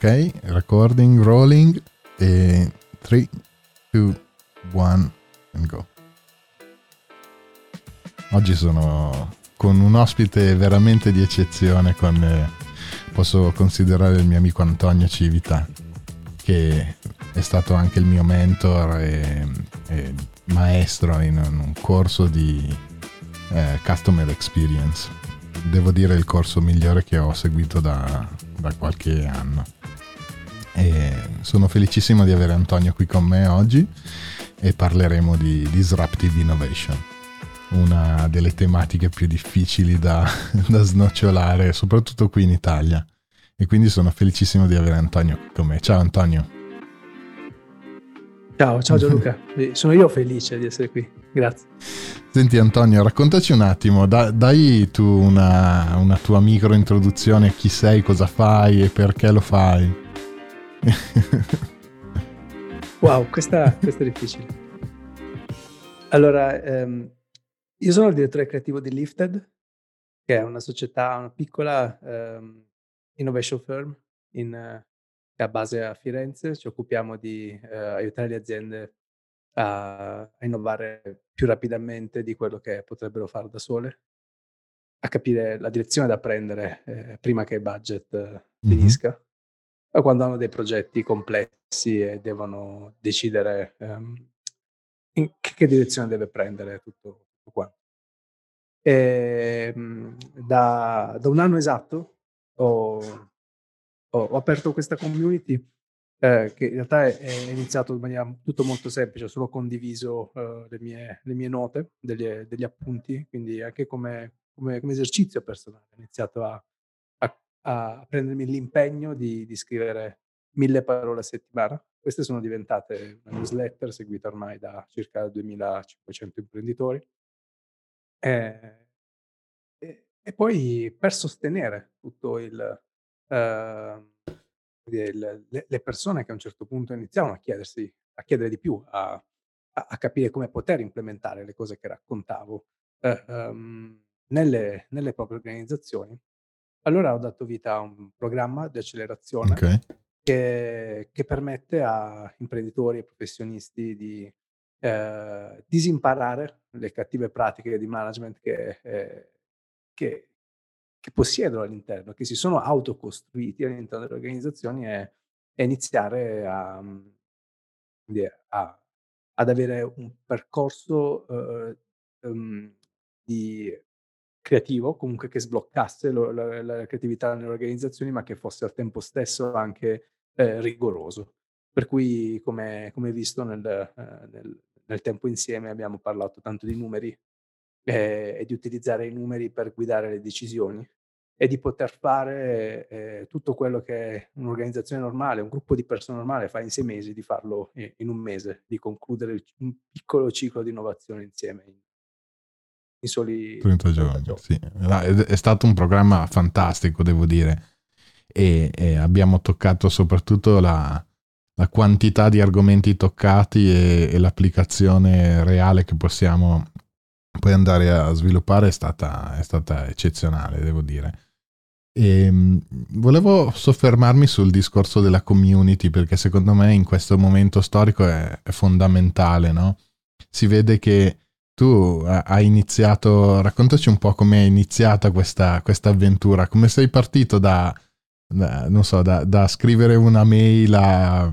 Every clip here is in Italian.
Ok, recording, rolling e 3, 2, 1 and go. Oggi sono con un ospite veramente di eccezione, con, eh, posso considerare il mio amico Antonio Civita, che è stato anche il mio mentor e, e maestro in un corso di eh, Customer Experience. Devo dire il corso migliore che ho seguito da, da qualche anno. E sono felicissimo di avere Antonio qui con me oggi e parleremo di Disruptive Innovation, una delle tematiche più difficili da, da snocciolare, soprattutto qui in Italia. E quindi sono felicissimo di avere Antonio qui con me. Ciao Antonio. Ciao, ciao Gianluca, sono io felice di essere qui, grazie. Senti Antonio, raccontaci un attimo, da, dai tu una, una tua micro introduzione, chi sei, cosa fai e perché lo fai. wow, questa, questa, è difficile. Allora, ehm, io sono il direttore creativo di Lifted, che è una società, una piccola ehm, innovation firm in, che ha base a Firenze. Ci occupiamo di eh, aiutare le aziende a, a, innovare più rapidamente di quello che potrebbero fare da sole, a capire la direzione da prendere eh, prima che il budget eh, finisca. Mm-hmm o quando hanno dei progetti complessi e devono decidere um, in che direzione deve prendere tutto, tutto quanto. E, um, da, da, un anno esatto ho, ho, ho aperto questa community eh, che in realtà è, è, iniziato in maniera tutto molto semplice, ho solo condiviso uh, le, mie, le, mie, note, degli, degli appunti, quindi anche come, come, come esercizio personale ho iniziato a a prendermi l'impegno di, di scrivere mille parole a settimana. Queste sono diventate una newsletter seguita ormai da circa 2500 imprenditori. E, e, e poi per sostenere tutto il, il, le, le, persone che a un certo punto iniziavano a chiedersi, a chiedere di più, a, a, a capire come poter implementare le cose che raccontavo uh, um, nelle, nelle proprie organizzazioni, allora ho dato vita a un programma di accelerazione okay. che, che, permette a imprenditori e professionisti di eh, disimparare le cattive pratiche di management che, eh, che, che, possiedono all'interno, che si sono autocostruiti all'interno delle organizzazioni e, e iniziare a, a, ad avere un percorso uh, um, di creativo, comunque che sbloccasse lo, la, la, creatività nelle organizzazioni, ma che fosse al tempo stesso anche eh, rigoroso. Per cui, come, come visto nel, eh, nel, nel, tempo insieme, abbiamo parlato tanto di numeri eh, e di utilizzare i numeri per guidare le decisioni e di poter fare eh, tutto quello che un'organizzazione normale, un gruppo di persone normale fa in sei mesi, di farlo in un mese, di concludere un piccolo ciclo di innovazione insieme in, in soli 30 giorni. 30 giorni. Sì. È stato un programma fantastico, devo dire, e, e abbiamo toccato soprattutto la, la, quantità di argomenti toccati e, e, l'applicazione reale che possiamo poi andare a sviluppare è stata, è stata eccezionale, devo dire. E, ehm, volevo soffermarmi sul discorso della community perché secondo me in questo momento storico è, è fondamentale, no? Si vede che tu hai iniziato, raccontaci un po' come è iniziata questa, avventura, come sei partito da, da non so, da, da, scrivere una mail a,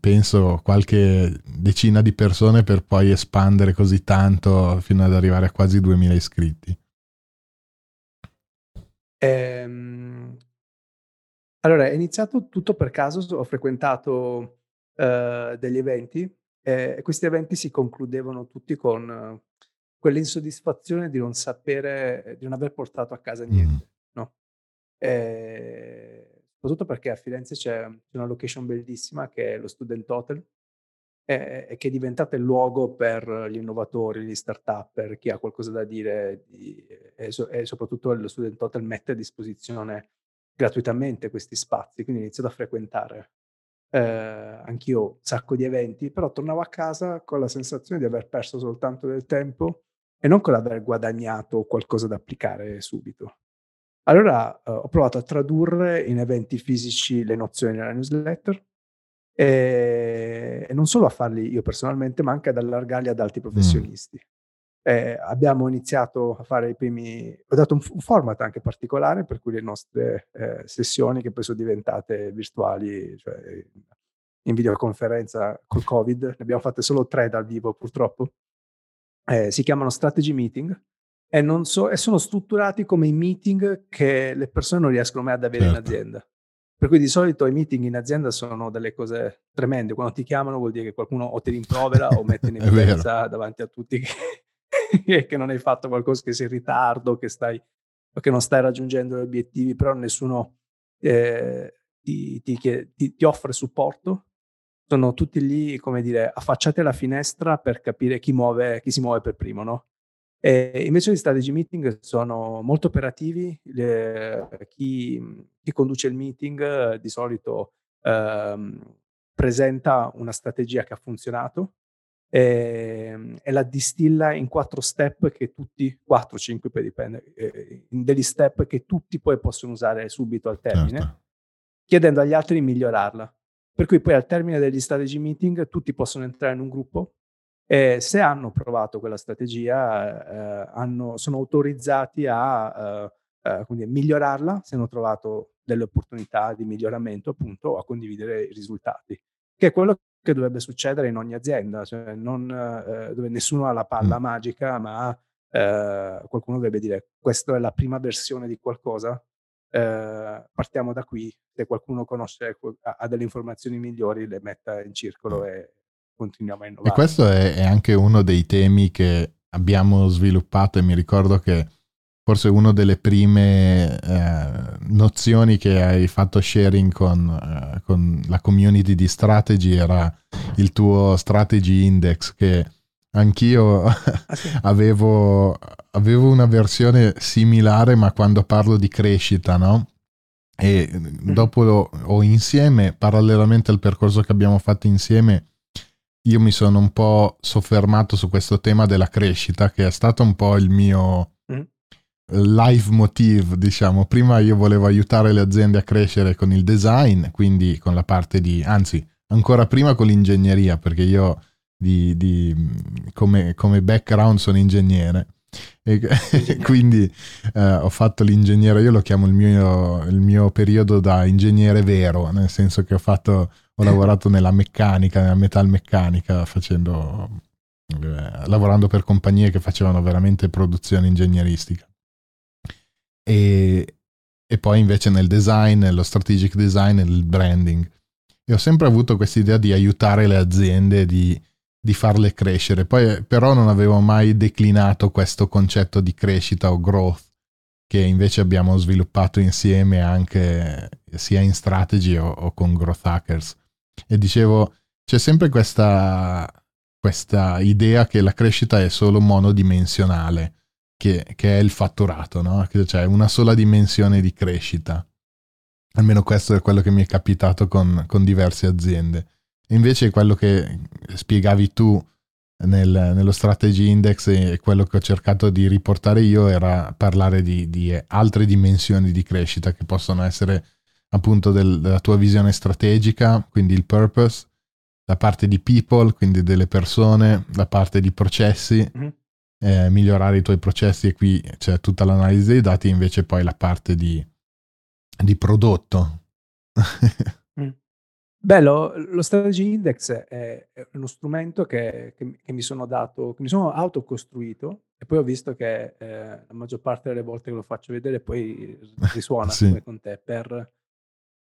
penso, qualche decina di persone per poi espandere così tanto fino ad arrivare a quasi 2000 iscritti. Ehm, allora, è iniziato tutto per caso, ho frequentato uh, degli eventi e questi eventi si concludevano tutti con quell'insoddisfazione di non sapere, di non aver portato a casa niente, mm. no? E, soprattutto perché a Firenze c'è, c'è, una location bellissima che è lo Student Hotel e, e, che è diventata il luogo per gli innovatori, gli start-up, per chi ha qualcosa da dire di, e, so, e, soprattutto lo Student Hotel mette a disposizione gratuitamente questi spazi, quindi ho iniziato a frequentare eh, anch'io un sacco di eventi, però tornavo a casa con la sensazione di aver perso soltanto del tempo e non con l'aver guadagnato qualcosa da applicare subito. Allora, uhm, ho provato a tradurre in eventi fisici le nozioni della newsletter, ehm, e non solo a farli io personalmente, ma anche ad allargarli ad altri Mh. professionisti. Ehm, abbiamo iniziato a fare i primi ho dato un un format anche particolare per cui le nostre, ehm, sessioni che poi son diventate virtuali, cioè in videoconferenza col Covid, ne abbiamo fatte solo 3 dal vivo purtroppo. Ehm, si chiamano strategy meeting e non so e sono strutturati come i meeting che le persone non riescono mai ad avere in Certo. azienda. Per cui di solito i meeting in azienda sono delle cose tremende. Quando ti chiamano vuol dire che qualcuno o ti rimprovera o mette in evidenza davanti a tutti che che non hai fatto qualcosa, che sei in ritardo, che stai che non stai raggiungendo gli obiettivi, però nessuno, ehm, ti ti ti ti offre supporto. Sono tutti lì, come dire, affacciati alla finestra per capire chi muove chi si muove per primo, no, ehm, invece gli strategy meeting sono molto operativi, le chi chi conduce il meeting di solito, uhm, presenta una strategia che ha funzionato, ehm, e la distilla in 4 step che tutti 4, 5 poi dipende, ehm, in degli step che tutti poi possono usare subito al termine, Certo. chiedendo agli altri di migliorarla. Per cui poi al termine degli strategy meeting tutti possono entrare in un gruppo e se hanno provato quella strategia, ehm, hanno sono autorizzati a, uhm, come dire, migliorarla, se hanno trovato delle opportunità di miglioramento appunto, o a condividere i risultati, che è quello che dovrebbe succedere in ogni azienda, cioè non ehm, dove nessuno ha la palla magica, ma, ehm, qualcuno dovrebbe dire: "Questa è la prima versione di qualcosa, ehm, partiamo da qui, se qualcuno conosce qu ha delle informazioni migliori le metta in circolo e continuiamo a E innovare." questo è è anche uno dei temi che abbiamo sviluppato e mi ricordo che forse uno delle prime, ehm, nozioni che hai fatto sharing con ehm, con la community di Strategy era il tuo Strategy Index che anch'io Ah sì? avevo avevo una versione similare, ma quando parlo di crescita, no, e Mh-mh. dopo ho insieme, parallelamente al percorso che abbiamo fatto insieme, io mi sono un po' soffermato su questo tema della crescita, che è stato un po' il mio Mh. Live motive, diciamo. Prima io volevo aiutare le aziende a crescere con il design, quindi con la parte di anzi, ancora prima con l'ingegneria, perché io di di come come background sono ingegnere e quindi, ehm, ho fatto l'ingegnere, io lo chiamo il mio il mio periodo da ingegnere vero, nel senso che ho fatto ho lavorato nella meccanica, nella metalmeccanica facendo ehm, lavorando per compagnie che facevano veramente produzione ingegneristica. E e poi invece nel design, nello strategic design e nel branding. E ho sempre avuto quest'idea di aiutare le aziende, di di farle crescere. Poi però non avevo mai declinato questo concetto di crescita o growth, che invece abbiamo sviluppato insieme anche sia in strategy o o con growth hackers. E dicevo, c'è sempre questa questa idea che la crescita è solo monodimensionale, che che è il fatturato, no, c'è una sola dimensione di crescita. Almeno questo è quello che mi è capitato con con diverse aziende. Invece quello che spiegavi tu nel nello strategy index e quello che ho cercato di riportare io era parlare di di altre dimensioni di crescita che possono essere appunto del della tua visione strategica, quindi il purpose, la parte di people, quindi delle persone, la parte di processi, Mh-mh. Ehm, migliorare i tuoi processi e qui c'è tutta l'analisi dei dati, invece poi la parte di di prodotto. Mh. Beh, lo lo strategy index è è uno strumento che che che mi sono dato che mi sono autocostruito e poi ho visto che, ehm, la maggior parte delle volte che lo faccio vedere poi risuona Sì. come con te, per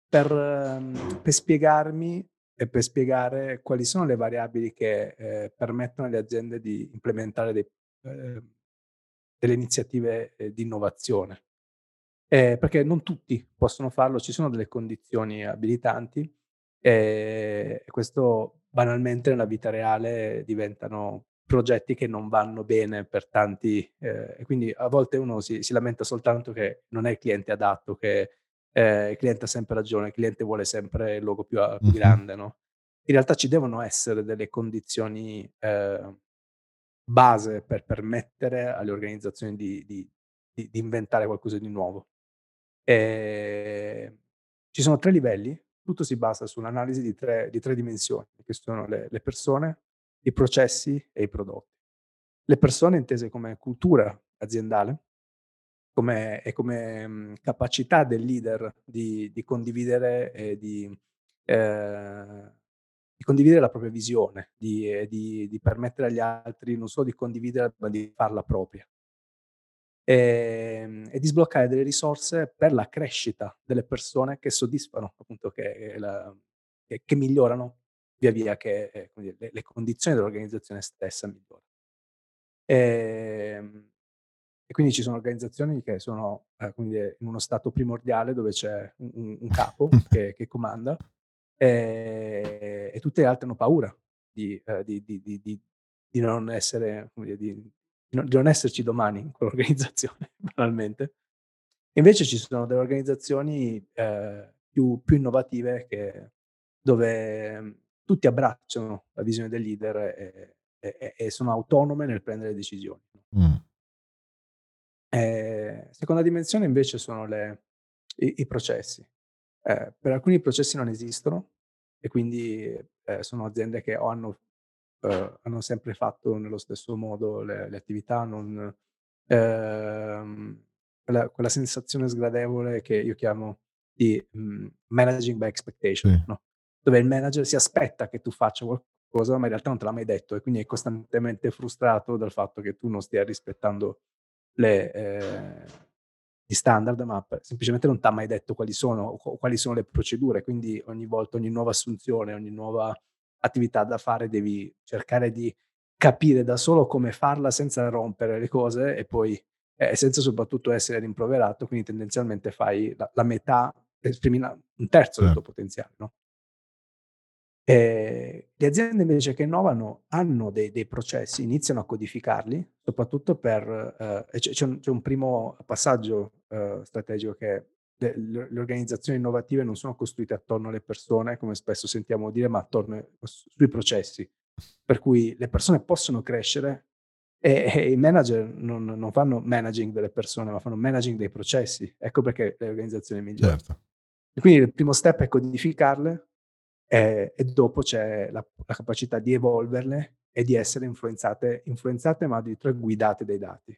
per mhmm, per spiegarmi e per spiegare quali sono le variabili che, ehm, permettono alle aziende di implementare dei ehm, delle iniziative, ehm, di innovazione. Ehm, perché non tutti possono farlo, ci sono delle condizioni abilitanti, ehm, e questo banalmente nella vita reale diventano progetti che non vanno bene per tanti ehm, e quindi a volte uno si si lamenta soltanto che non è il cliente adatto, che, ehm, il cliente ha sempre ragione, il cliente vuole sempre il logo più più grande, no, in realtà ci devono essere delle condizioni, ehm, base per permettere alle organizzazioni di di di di inventare qualcosa di nuovo. Ehm, ci sono 3 livelli, tutto si basa sull'analisi di 3 di 3 dimensioni, che sono le le persone, i processi e i prodotti. Le persone intese come cultura aziendale, come e come, mhmm, capacità del leader di di condividere e di ehm, di condividere la propria visione, di ehm, di di permettere agli altri non solo di condividere, ma di farla propria. Ehm, e di sbloccare delle risorse per la crescita delle persone che soddisfano appunto che la che che migliorano via via che, come dire, le le condizioni dell'organizzazione stessa migliora. Ehm, e quindi ci sono organizzazioni che sono, come dire, in uno stato primordiale dove c'è un un un capo che che comanda, ehm, e tutte le altre hanno paura di ehm, di di di non essere di no di non esserci domani in quell'organizzazione banalmente. Invece ci sono delle organizzazioni, ehm, più più innovative che dove, mhmm, tutti abbracciano la visione del leader e e e e sono autonome nel prendere decisioni. Mh. Ehm, seconda dimensione invece sono le i i processi. Ehm, per alcuni processi non esistono e quindi, ehm, sono aziende che hanno uhm, hanno sempre fatto nello stesso modo le le attività, non ehm, quella quella sensazione sgradevole che io chiamo di, mhmm, managing by expectation, Sì. no, dove il manager si aspetta che tu faccia qualcosa, ma in realtà non te l'ha mai detto e quindi è costantemente frustrato dal fatto che tu non stia rispettando le gli standard, ma semplicemente non t'ha mai detto quali sono quali sono le procedure. Quindi ogni volta, ogni nuova assunzione, ogni nuova attività da fare, devi cercare di capire da solo come farla senza rompere le cose e poi e senza soprattutto essere rimproverato, quindi tendenzialmente fai la la metà, esprimi un terzo del tuo Certo. potenziale, no? Ehm, le aziende invece che innovano hanno dei dei processi, iniziano a codificarli, soprattutto per ehm, e c'è un c'è un primo passaggio, ehm, strategico che le le organizzazioni innovative non sono costruite attorno alle persone, come spesso sentiamo dire, ma attorno sui processi. Per cui le persone possono crescere e e i manager non non fanno managing delle persone, ma fanno managing dei processi. Ecco perché le organizzazioni migliorano. Certo. E quindi il primo step è codificarle, ehm, e dopo c'è la la capacità di evolverle e di essere influenzate influenzate, ma addirittura guidate dai dati.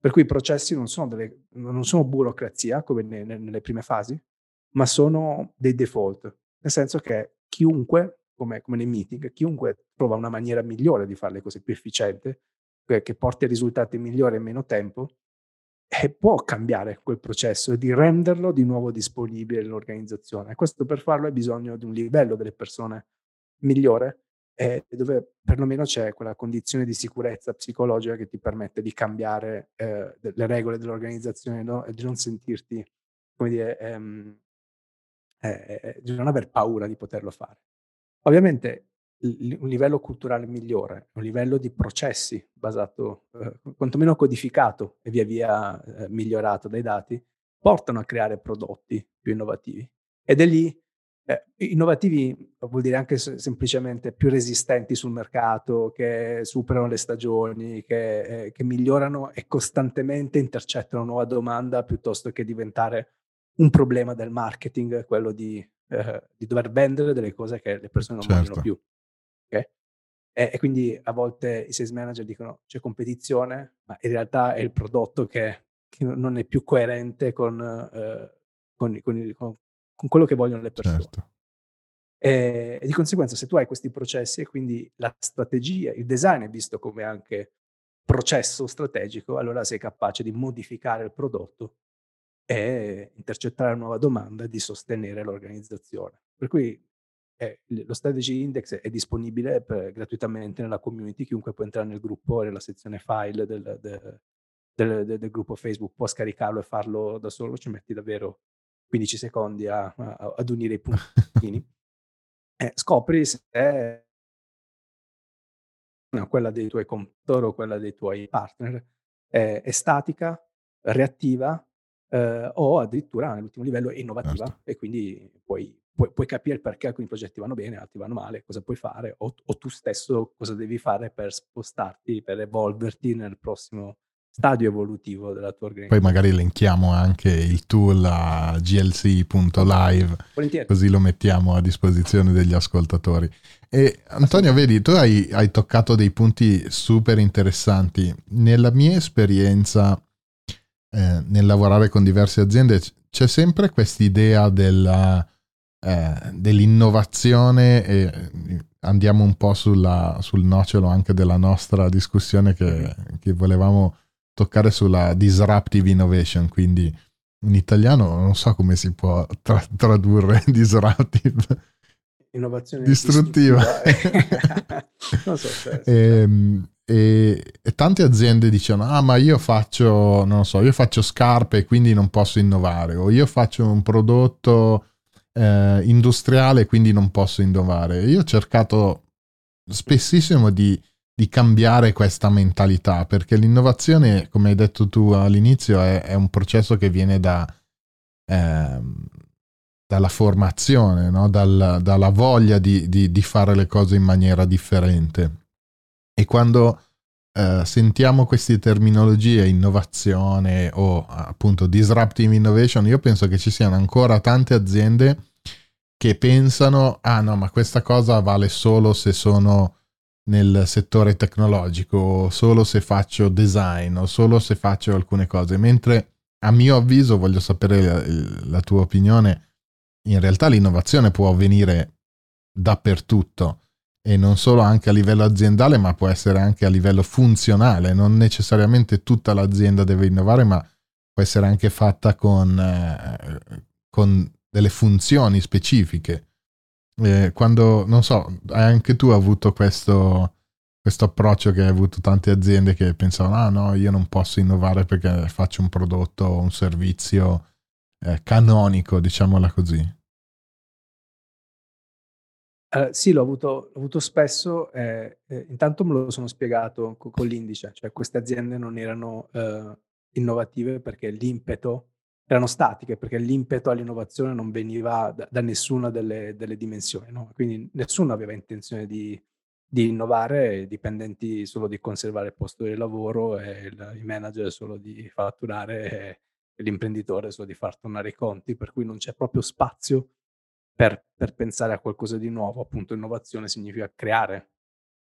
Per cui i processi non sono delle non sono burocrazia come ne ne nelle prime fasi, ma sono dei default. Nel senso che chiunque, come come nei meeting, chiunque trova una maniera migliore di far le cose più efficiente, che che porti a risultati migliori in meno tempo, eh, può cambiare quel processo e di renderlo di nuovo disponibile nell'organizzazione. E questo per farlo hai bisogno di un livello delle persone migliore, ehm, dove perlomeno c'è quella condizione di sicurezza psicologica che ti permette di cambiare, de le regole dell'organizzazione, no, e di non sentirti, come dire, ehm, eh, eh, di non aver paura di poterlo fare. Ovviamente un livello culturale migliore, un livello di processi basato, ehm, quantomeno codificato e via via, ehm, migliorato dai dati, portano a creare prodotti più innovativi. Ed è lì ehm, innovativi vuol dire anche semplicemente più resistenti sul mercato, che superano le stagioni, che ehm, che migliorano e costantemente intercettano nuova domanda, piuttosto che diventare un problema del marketing, quello di ehm, di dover vendere delle cose che le persone non vogliono Certo. più. E e quindi a volte i sales manager dicono: "C'è competizione", ma in realtà è il prodotto che che non è più coerente con ehm, con con con quello che vogliono le persone. Certo. Ehm, e di conseguenza se tu hai questi processi e quindi la strategia, il design è visto come anche processo strategico, allora sei capace di modificare il prodotto e intercettare la nuova domanda e di sostenere l'organizzazione. Per cui, ehm, il lo strategy index è disponibile per gratuitamente nella community, chiunque può entrare nel gruppo, nella sezione file del de del de del gruppo Facebook, può scaricarlo e farlo da solo, ci metti davvero 15 secondi a a ad unire i puntini. E scopri se no, quella dei tuoi competitor o quella dei tuoi partner è è statica, reattiva, ehm, o addirittura nell'ultimo livello è Certo. innovativa e quindi puoi puoi puoi capire perché alcuni progetti vanno bene, altri vanno male, cosa puoi fare o o tu stesso cosa devi fare per spostarti, per evolverti nel prossimo stadio evolutivo della tua organizzazione. Poi magari elenchiamo anche il tool a glc.live, Volentieri. così lo mettiamo a disposizione degli ascoltatori. E Antonio, vedi, tu hai, hai toccato dei punti super interessanti. Nella mia esperienza eh, nel lavorare con diverse aziende c'è sempre quest'idea della, eh, dell'innovazione e andiamo un po' sulla, sul nocciolo anche della nostra discussione che, che volevamo toccare sulla disruptive innovation, quindi in italiano non so come si può tra- tradurre disruptive. Innovazione distruttiva. distruttiva. non so se... e, ehm, e, e, tante aziende dicono, ah ma io faccio, non so, io faccio scarpe e quindi non posso innovare, o io faccio un prodotto eh, industriale quindi non posso innovare. Io ho cercato spessissimo di di cambiare questa mentalità, perché l'innovazione, come hai detto tu all'inizio, è, è un processo che viene da, eh, dalla formazione, no? Dal, dalla voglia di, di, di, fare le cose in maniera differente. E quando eh, sentiamo queste terminologie, innovazione o appunto disruptive innovation, io penso che ci siano ancora tante aziende che pensano, ah no, ma questa cosa vale solo se sono nel settore tecnologico, solo se faccio design o solo se faccio alcune cose, mentre a mio avviso, voglio sapere la, la tua opinione, in realtà l'innovazione può avvenire dappertutto e non solo anche a livello aziendale, ma può essere anche a livello funzionale. Non necessariamente tutta l'azienda deve innovare, ma può essere anche fatta con, eh, con delle funzioni specifiche eh, quando, non so, anche tu hai avuto questo, questo approccio che hai avuto tante aziende che pensavano, ah no, io non posso innovare perché faccio un prodotto o un servizio eh, canonico, diciamola così. Uh, sì, l'ho avuto, l'ho avuto spesso. Eh, eh, intanto me lo sono spiegato co- con l'indice, cioè queste aziende non erano uh, innovative perché l'impeto erano statiche perché l'impeto all'innovazione non veniva da, da nessuna delle, delle dimensioni, no? quindi nessuno aveva intenzione di, di, innovare, dipendenti solo di conservare il posto di lavoro e il, i manager solo di fatturare e l'imprenditore solo di far tornare i conti, per cui non c'è proprio spazio per, per pensare a qualcosa di nuovo, appunto innovazione significa creare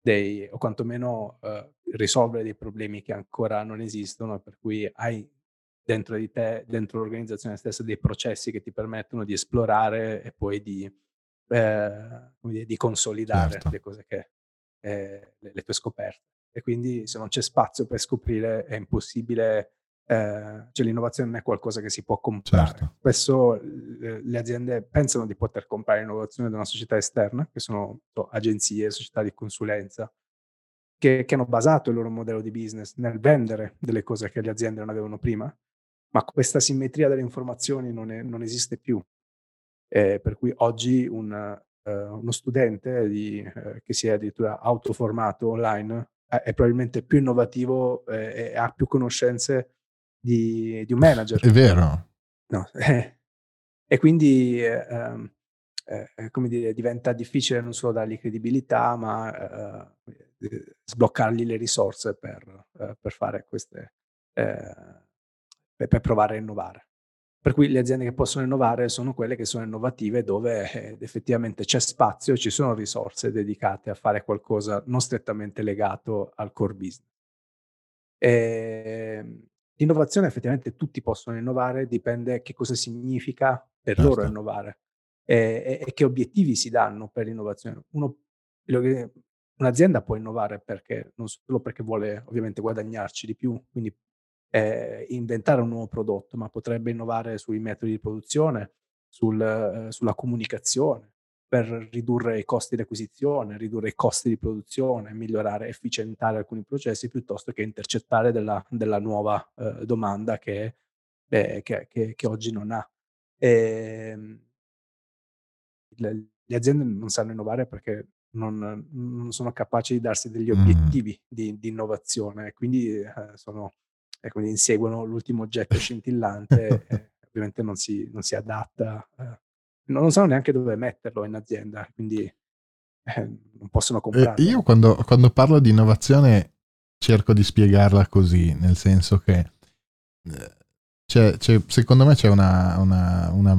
dei, o quantomeno eh, risolvere dei problemi che ancora non esistono, per cui hai dentro di te, dentro l'organizzazione stessa, dei processi che ti permettono di esplorare e poi di, eh, dire, di consolidare certo. le cose che, eh, le, le, tue scoperte. E quindi se non c'è spazio per scoprire è impossibile, eh, cioè l'innovazione non è qualcosa che si può comprare. Certo. Spesso le, le aziende pensano di poter comprare l'innovazione da una società esterna, che sono so, agenzie, società di consulenza, che, che, hanno basato il loro modello di business nel vendere delle cose che le aziende non avevano prima ma questa simmetria delle informazioni non, è, non esiste più. Eh, per cui oggi un, uh, uno studente di, uh, che si è addirittura autoformato online è, è probabilmente più innovativo eh, e ha più conoscenze di, di, un manager. È vero. No. e quindi um, come dire, diventa difficile non solo dargli credibilità, ma sbloccargli le risorse per, per fare queste per provare a innovare. Per cui le aziende che possono innovare sono quelle che sono innovative dove eh, effettivamente c'è spazio, ci sono risorse dedicate a fare qualcosa non strettamente legato al core business. E, ehm, l'innovazione effettivamente tutti possono innovare, dipende che cosa significa per certo. loro innovare e, e, che obiettivi si danno per l'innovazione. Uno, un'azienda può innovare perché, non solo perché vuole ovviamente guadagnarci di più, quindi eh, inventare un nuovo prodotto, ma potrebbe innovare sui metodi di produzione, sul, eh, sulla comunicazione, per ridurre i costi di acquisizione, ridurre i costi di produzione, migliorare, efficientare alcuni processi piuttosto che intercettare della, della nuova eh, domanda che, che, che, che, oggi non ha. E, ehm, le, le, aziende non sanno innovare perché non, non, sono capaci di darsi degli obiettivi mm. di, di, innovazione, quindi eh, sono e quindi inseguono l'ultimo oggetto scintillante e ovviamente non si, non si adatta, eh, non sanno neanche dove metterlo in azienda, quindi eh, non possono comprare. io quando, quando, parlo di innovazione cerco di spiegarla così, nel senso che eh, c'è, c'è, secondo me c'è una, una, una,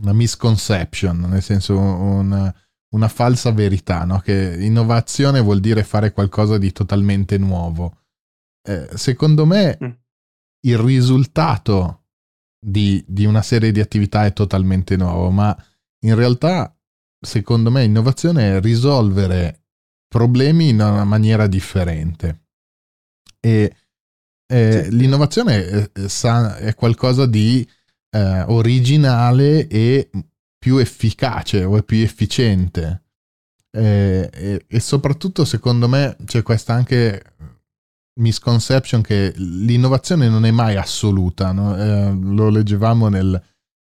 una misconception, nel senso una, una falsa verità, no? che innovazione vuol dire fare qualcosa di totalmente nuovo. Eh, secondo me mm. il risultato di, di, una serie di attività è totalmente nuovo, ma in realtà, secondo me, innovazione è risolvere problemi in una maniera differente. E eh, sì. l'innovazione è, è, qualcosa di eh, originale e più efficace o è più efficiente. Eh, e, e, soprattutto, secondo me, c'è questa anche misconception che l'innovazione non è mai assoluta. No? Eh, lo leggevamo nel,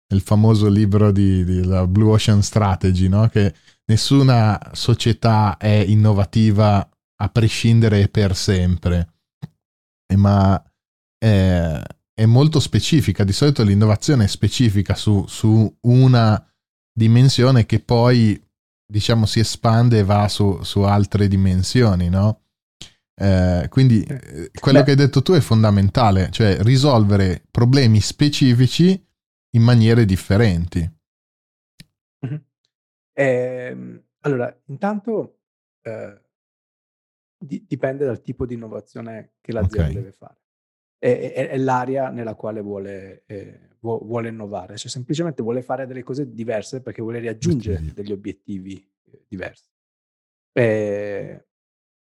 nel, famoso libro di, di la Blue Ocean Strategy, no? che nessuna società è innovativa a prescindere per sempre, ma è, è molto specifica. Di solito l'innovazione è specifica su, su una dimensione che poi diciamo si espande e va su, su altre dimensioni, no? Eh, quindi eh, quello Beh. che hai detto tu è fondamentale, cioè risolvere problemi specifici in maniere differenti. Mm-hmm. Eh, allora, intanto eh, di- dipende dal tipo di innovazione che l'azienda okay. deve fare. È, è, è, l'area nella quale vuole, eh, vuole, innovare, cioè semplicemente vuole fare delle cose diverse perché vuole raggiungere degli obiettivi eh, diversi. Eh,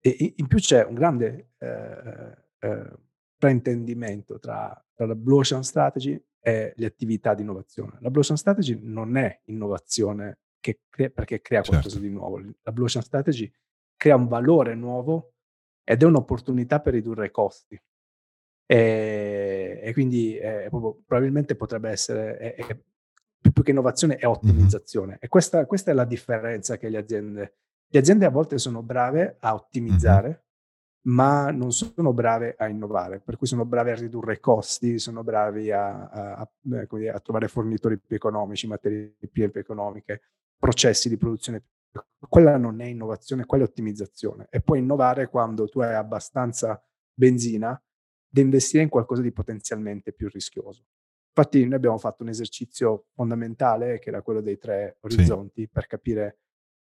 e in più c'è un grande eh, eh, fraintendimento tra, tra, la Blue Ocean Strategy e le attività di innovazione. La Blue Ocean Strategy non è innovazione che crea, perché crea certo. qualcosa di nuovo. La Blue Ocean Strategy crea un valore nuovo ed è un'opportunità per ridurre i costi. E, e quindi eh, proprio, probabilmente potrebbe essere, è, è, più che innovazione, è ottimizzazione. Mm-hmm. E questa, questa, è la differenza che le aziende le aziende a volte sono brave a ottimizzare, mm-hmm. ma non sono brave a innovare, per cui sono brave a ridurre i costi, sono bravi a, a, a, eh, a trovare fornitori più economici, materie più economiche, processi di produzione. Quella non è innovazione, quella è ottimizzazione. E puoi innovare quando tu hai abbastanza benzina da investire in qualcosa di potenzialmente più rischioso. Infatti noi abbiamo fatto un esercizio fondamentale che era quello dei tre orizzonti sì. per capire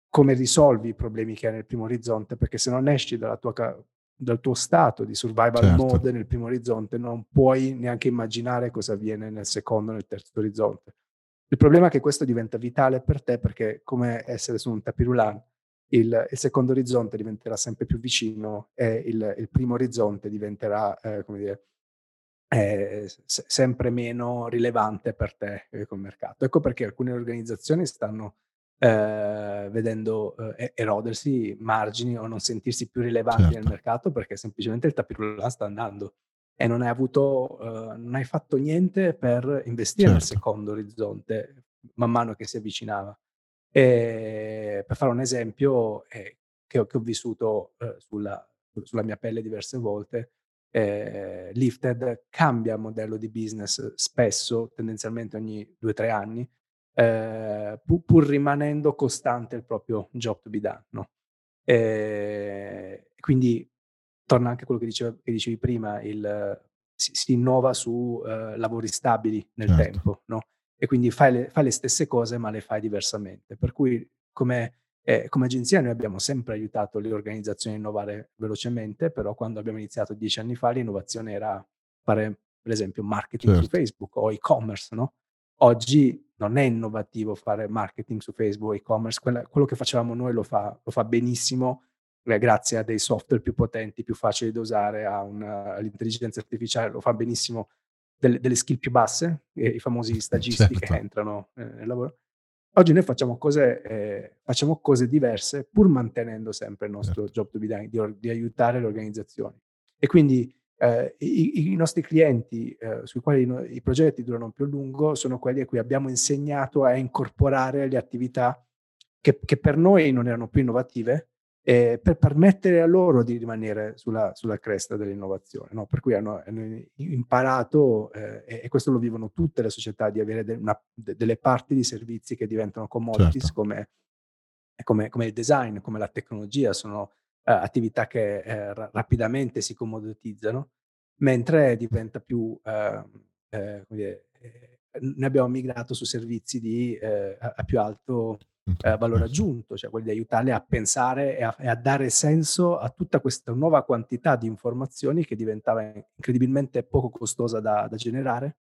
come risolvi i problemi che hai nel primo orizzonte, perché se non esci tua, dal tuo stato di survival certo. mode nel primo orizzonte, non puoi neanche immaginare cosa avviene nel secondo nel terzo orizzonte. Il problema è che questo diventa vitale per te perché come essere su un tapirulan, il, il secondo orizzonte diventerà sempre più vicino e il, il primo orizzonte diventerà, eh, come dire, eh, se, sempre meno rilevante per te eh, come mercato. Ecco perché alcune organizzazioni stanno eh, vedendo eh, erodersi margini o non sentirsi più rilevanti certo. nel mercato perché semplicemente il tapirulan sta andando e non hai avuto, eh, non hai fatto niente per investire certo. nel secondo orizzonte man mano che si avvicinava. E per fare un esempio eh, che ho, che, ho, vissuto eh, sulla, sulla, mia pelle diverse volte, eh, Lifted cambia modello di business spesso, tendenzialmente ogni due o tre anni, eh, pur, pur, rimanendo costante il proprio job to be done. No? Eh, quindi torna anche a quello che, diceva, che dicevi prima, il, si, si, innova su eh, lavori stabili nel certo. tempo, no? e quindi fai le, fai le, stesse cose ma le fai diversamente. Per cui come, eh, come, agenzia noi abbiamo sempre aiutato le organizzazioni a innovare velocemente, però quando abbiamo iniziato dieci anni fa l'innovazione era fare per esempio marketing certo. su Facebook o e-commerce, no? Oggi non è innovativo fare marketing su Facebook, e-commerce, quella, quello che facevamo noi lo fa, lo fa benissimo eh, grazie a dei software più potenti, più facili da usare, all'intelligenza artificiale, lo fa benissimo delle, delle skill più basse, eh, i famosi stagisti certo. che entrano eh, nel lavoro. Oggi noi facciamo cose, eh, facciamo cose diverse pur mantenendo sempre il nostro certo. job to be done, di, di aiutare le organizzazioni. E quindi eh, i, i, nostri clienti eh, sui quali no, i progetti durano più a lungo sono quelli a cui abbiamo insegnato a incorporare le attività che, che per noi non erano più innovative eh, per permettere a loro di rimanere sulla, sulla cresta dell'innovazione. No? Per cui hanno, hanno imparato, eh, e questo lo vivono tutte le società, di avere de, una, de, delle parti di servizi che diventano commodities certo. come, come, come il design, come la tecnologia, sono attività che, ehm, ra rapidamente si commoditizzano, mentre diventa più, ehm, come dire, noi abbiamo migrato su servizi di, a più alto, ehm, valore aggiunto, cioè quelli di aiutarli a pensare e a e a dare senso a tutta questa nuova quantità di informazioni che diventava incredibilmente poco costosa da da generare.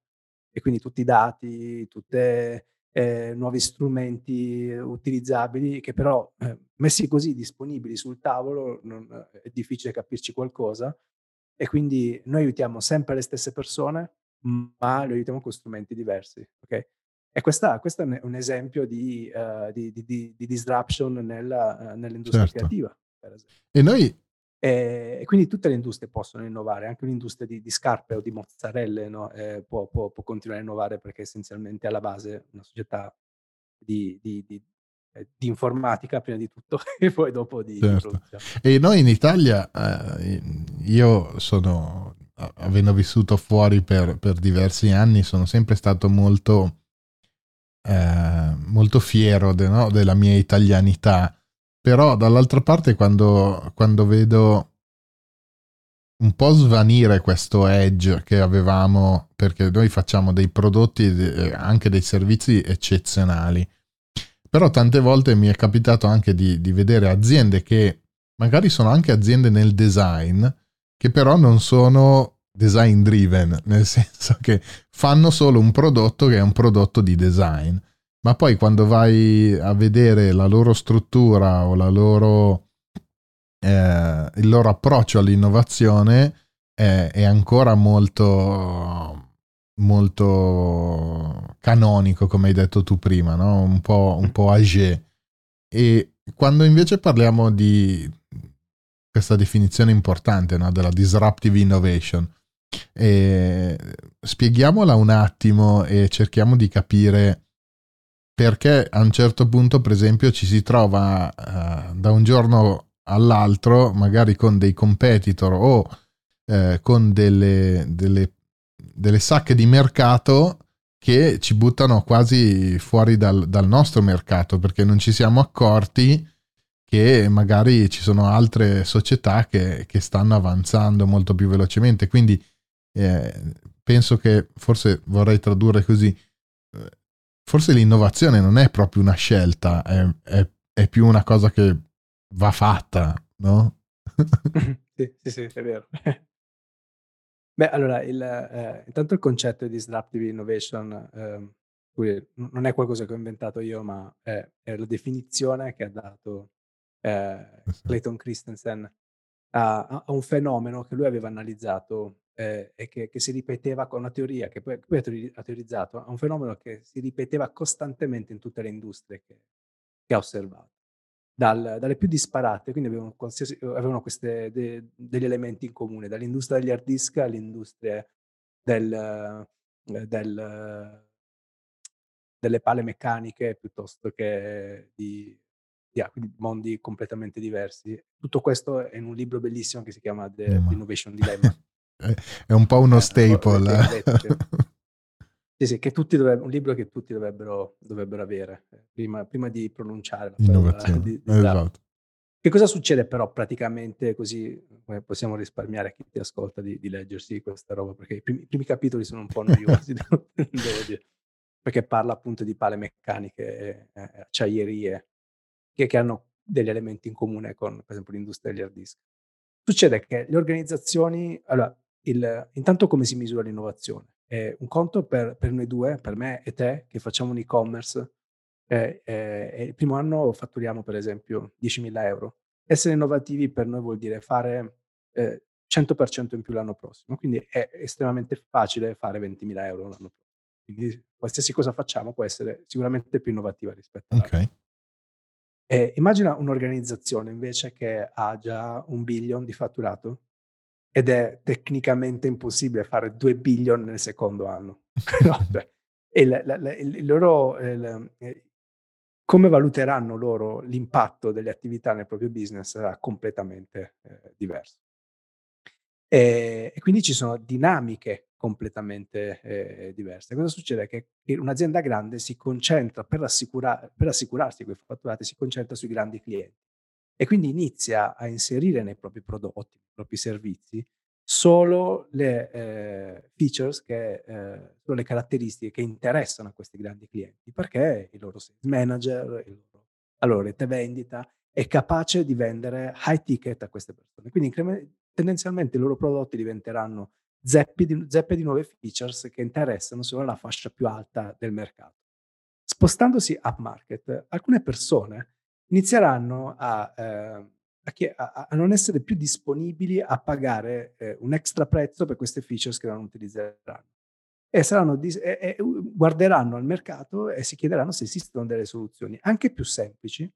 E quindi tutti i dati, tutte ehm, nuovi strumenti utilizzabili che però, ehm, messi così disponibili sul tavolo non è difficile capirci qualcosa e quindi noi aiutiamo sempre le stesse persone, ma le aiutiamo con strumenti diversi, okay? E questa questo è un esempio di, ehm, di di di di disruption nella ehm, nell'industria Certo. creativa, per esempio. E noi e quindi tutte le industrie possono innovare, anche un'industria di di scarpe o di mozzarelle, no, ehm, può può può continuare a innovare perché essenzialmente alla base una società di di di ehm, di informatica prima di tutto e poi dopo di Certo. E noi in Italia, ehm, io sono avendo vissuto fuori per per diversi anni, sono sempre stato molto ehm, molto fiero de no, della mia italianità, però dall'altra parte quando quando vedo un po' svanire questo edge che avevamo, perché noi facciamo dei prodotti e anche dei servizi eccezionali, però tante volte mi è capitato anche di di vedere aziende che magari sono anche aziende nel design, che però non sono design driven, nel senso che fanno solo un prodotto che è un prodotto di design, ma poi quando vai a vedere la loro struttura o loro ehm, il loro approccio all'innovazione è è ancora molto molto canonico, come hai detto tu prima, no, un po' un po' âgé. E quando invece parliamo di questa definizione importante, no, della disruptive innovation, ehm, spieghiamola un attimo e cerchiamo di capire perché a un certo punto, per esempio, ci si trova, ehm, da un giorno all'altro, magari con dei competitor o, ehm, con delle delle delle sacche di mercato che ci buttano quasi fuori dal dal nostro mercato, perché non ci siamo accorti che magari ci sono altre società che che stanno avanzando molto più velocemente. Quindi, ehm, penso che forse vorrei tradurre così, forse l'innovazione non è proprio una scelta, è è è più una cosa che va fatta, no? Sì, sì, sì, è vero. Beh, allora il ehm, intanto il concetto di disruptive innovation, n non è qualcosa che ho inventato io, ma è è la definizione che ha dato, sì. Clayton Christensen a a un fenomeno che lui aveva analizzato, ehm, e che che si ripeteva con una teoria che poi poi ha teori ha teorizzato, a un fenomeno che si ripeteva costantemente in tutte le industrie che che ha osservato. Dal dalle più disparate, quindi avevano uhm, avevano queste de degli elementi in comune, dall'industria degli hard disk alle industrie del ehm, del delle pale meccaniche piuttosto che di di quindi mondi completamente diversi. Tutto questo è in un libro bellissimo che si chiama The The Innovation Dilemma. è un po' uno Eh, staple. sì. Sì, che tutti doveb un libro che tutti dovrebbero dovrebbero avere, ehm, prima prima di pronunciare la Innovazione, di disrupt. esatto. Che cosa succede però praticamente così possiamo risparmiare a chi ti ascolta di di leggersi questa roba, perché i primi i primi capitoli sono un po' noiosi devo devo dire, perché parla appunto di pale meccaniche e e acciaierie che che hanno degli elementi in comune con, per esempio, l'industria degli hard disk. Succede che le organizzazioni allora il intanto come si misura l'innovazione? Ehm, un conto per per noi 2, per me e te, che facciamo un e-commerce, ehm, ehm, e il primo anno fatturiamo per esempio 10.000 €. Essere innovativi per noi vuol dire fare, ehm, 100% in più l'anno prossimo, quindi è estremamente facile fare 20.000 € l'anno pro quindi qualsiasi cosa facciamo può essere sicuramente più innovativa rispetto all'altra. Okay. Ehm, immagina un'organizzazione invece che ha già 1.000.000.000 di fatturato ed è tecnicamente impossibile fare 2.000.000.000 nel secondo anno. No, cioè, e il la la il il loro ehm, ehm, come valuteranno loro l'impatto delle attività nel proprio business sarà completamente, ehm, diverso. Ehm, e quindi ci sono dinamiche completamente, ehm, diverse. Cosa succede? Che che un'azienda grande si concentra per assicura per assicurarsi quei fatturati, si concentra sui grandi clienti. E quindi inizia a inserire nei propri prodotti, nei propri servizi, solo le eh, features, che, eh, solo le caratteristiche che interessano a questi grandi clienti, perché il loro sales manager, il loro, la loro rete vendita è capace di vendere high ticket a queste persone. Quindi tendenzialmente i loro prodotti diventeranno zeppe di, zeppe di nuove features che interessano solo la fascia più alta del mercato. Spostandosi up market, alcune persone inizieranno a, eh, a, a, non essere più disponibili a pagare eh, un extra prezzo per queste features che non utilizzeranno. E, dis- e, e, guarderanno al mercato e si chiederanno se esistono delle soluzioni anche più semplici,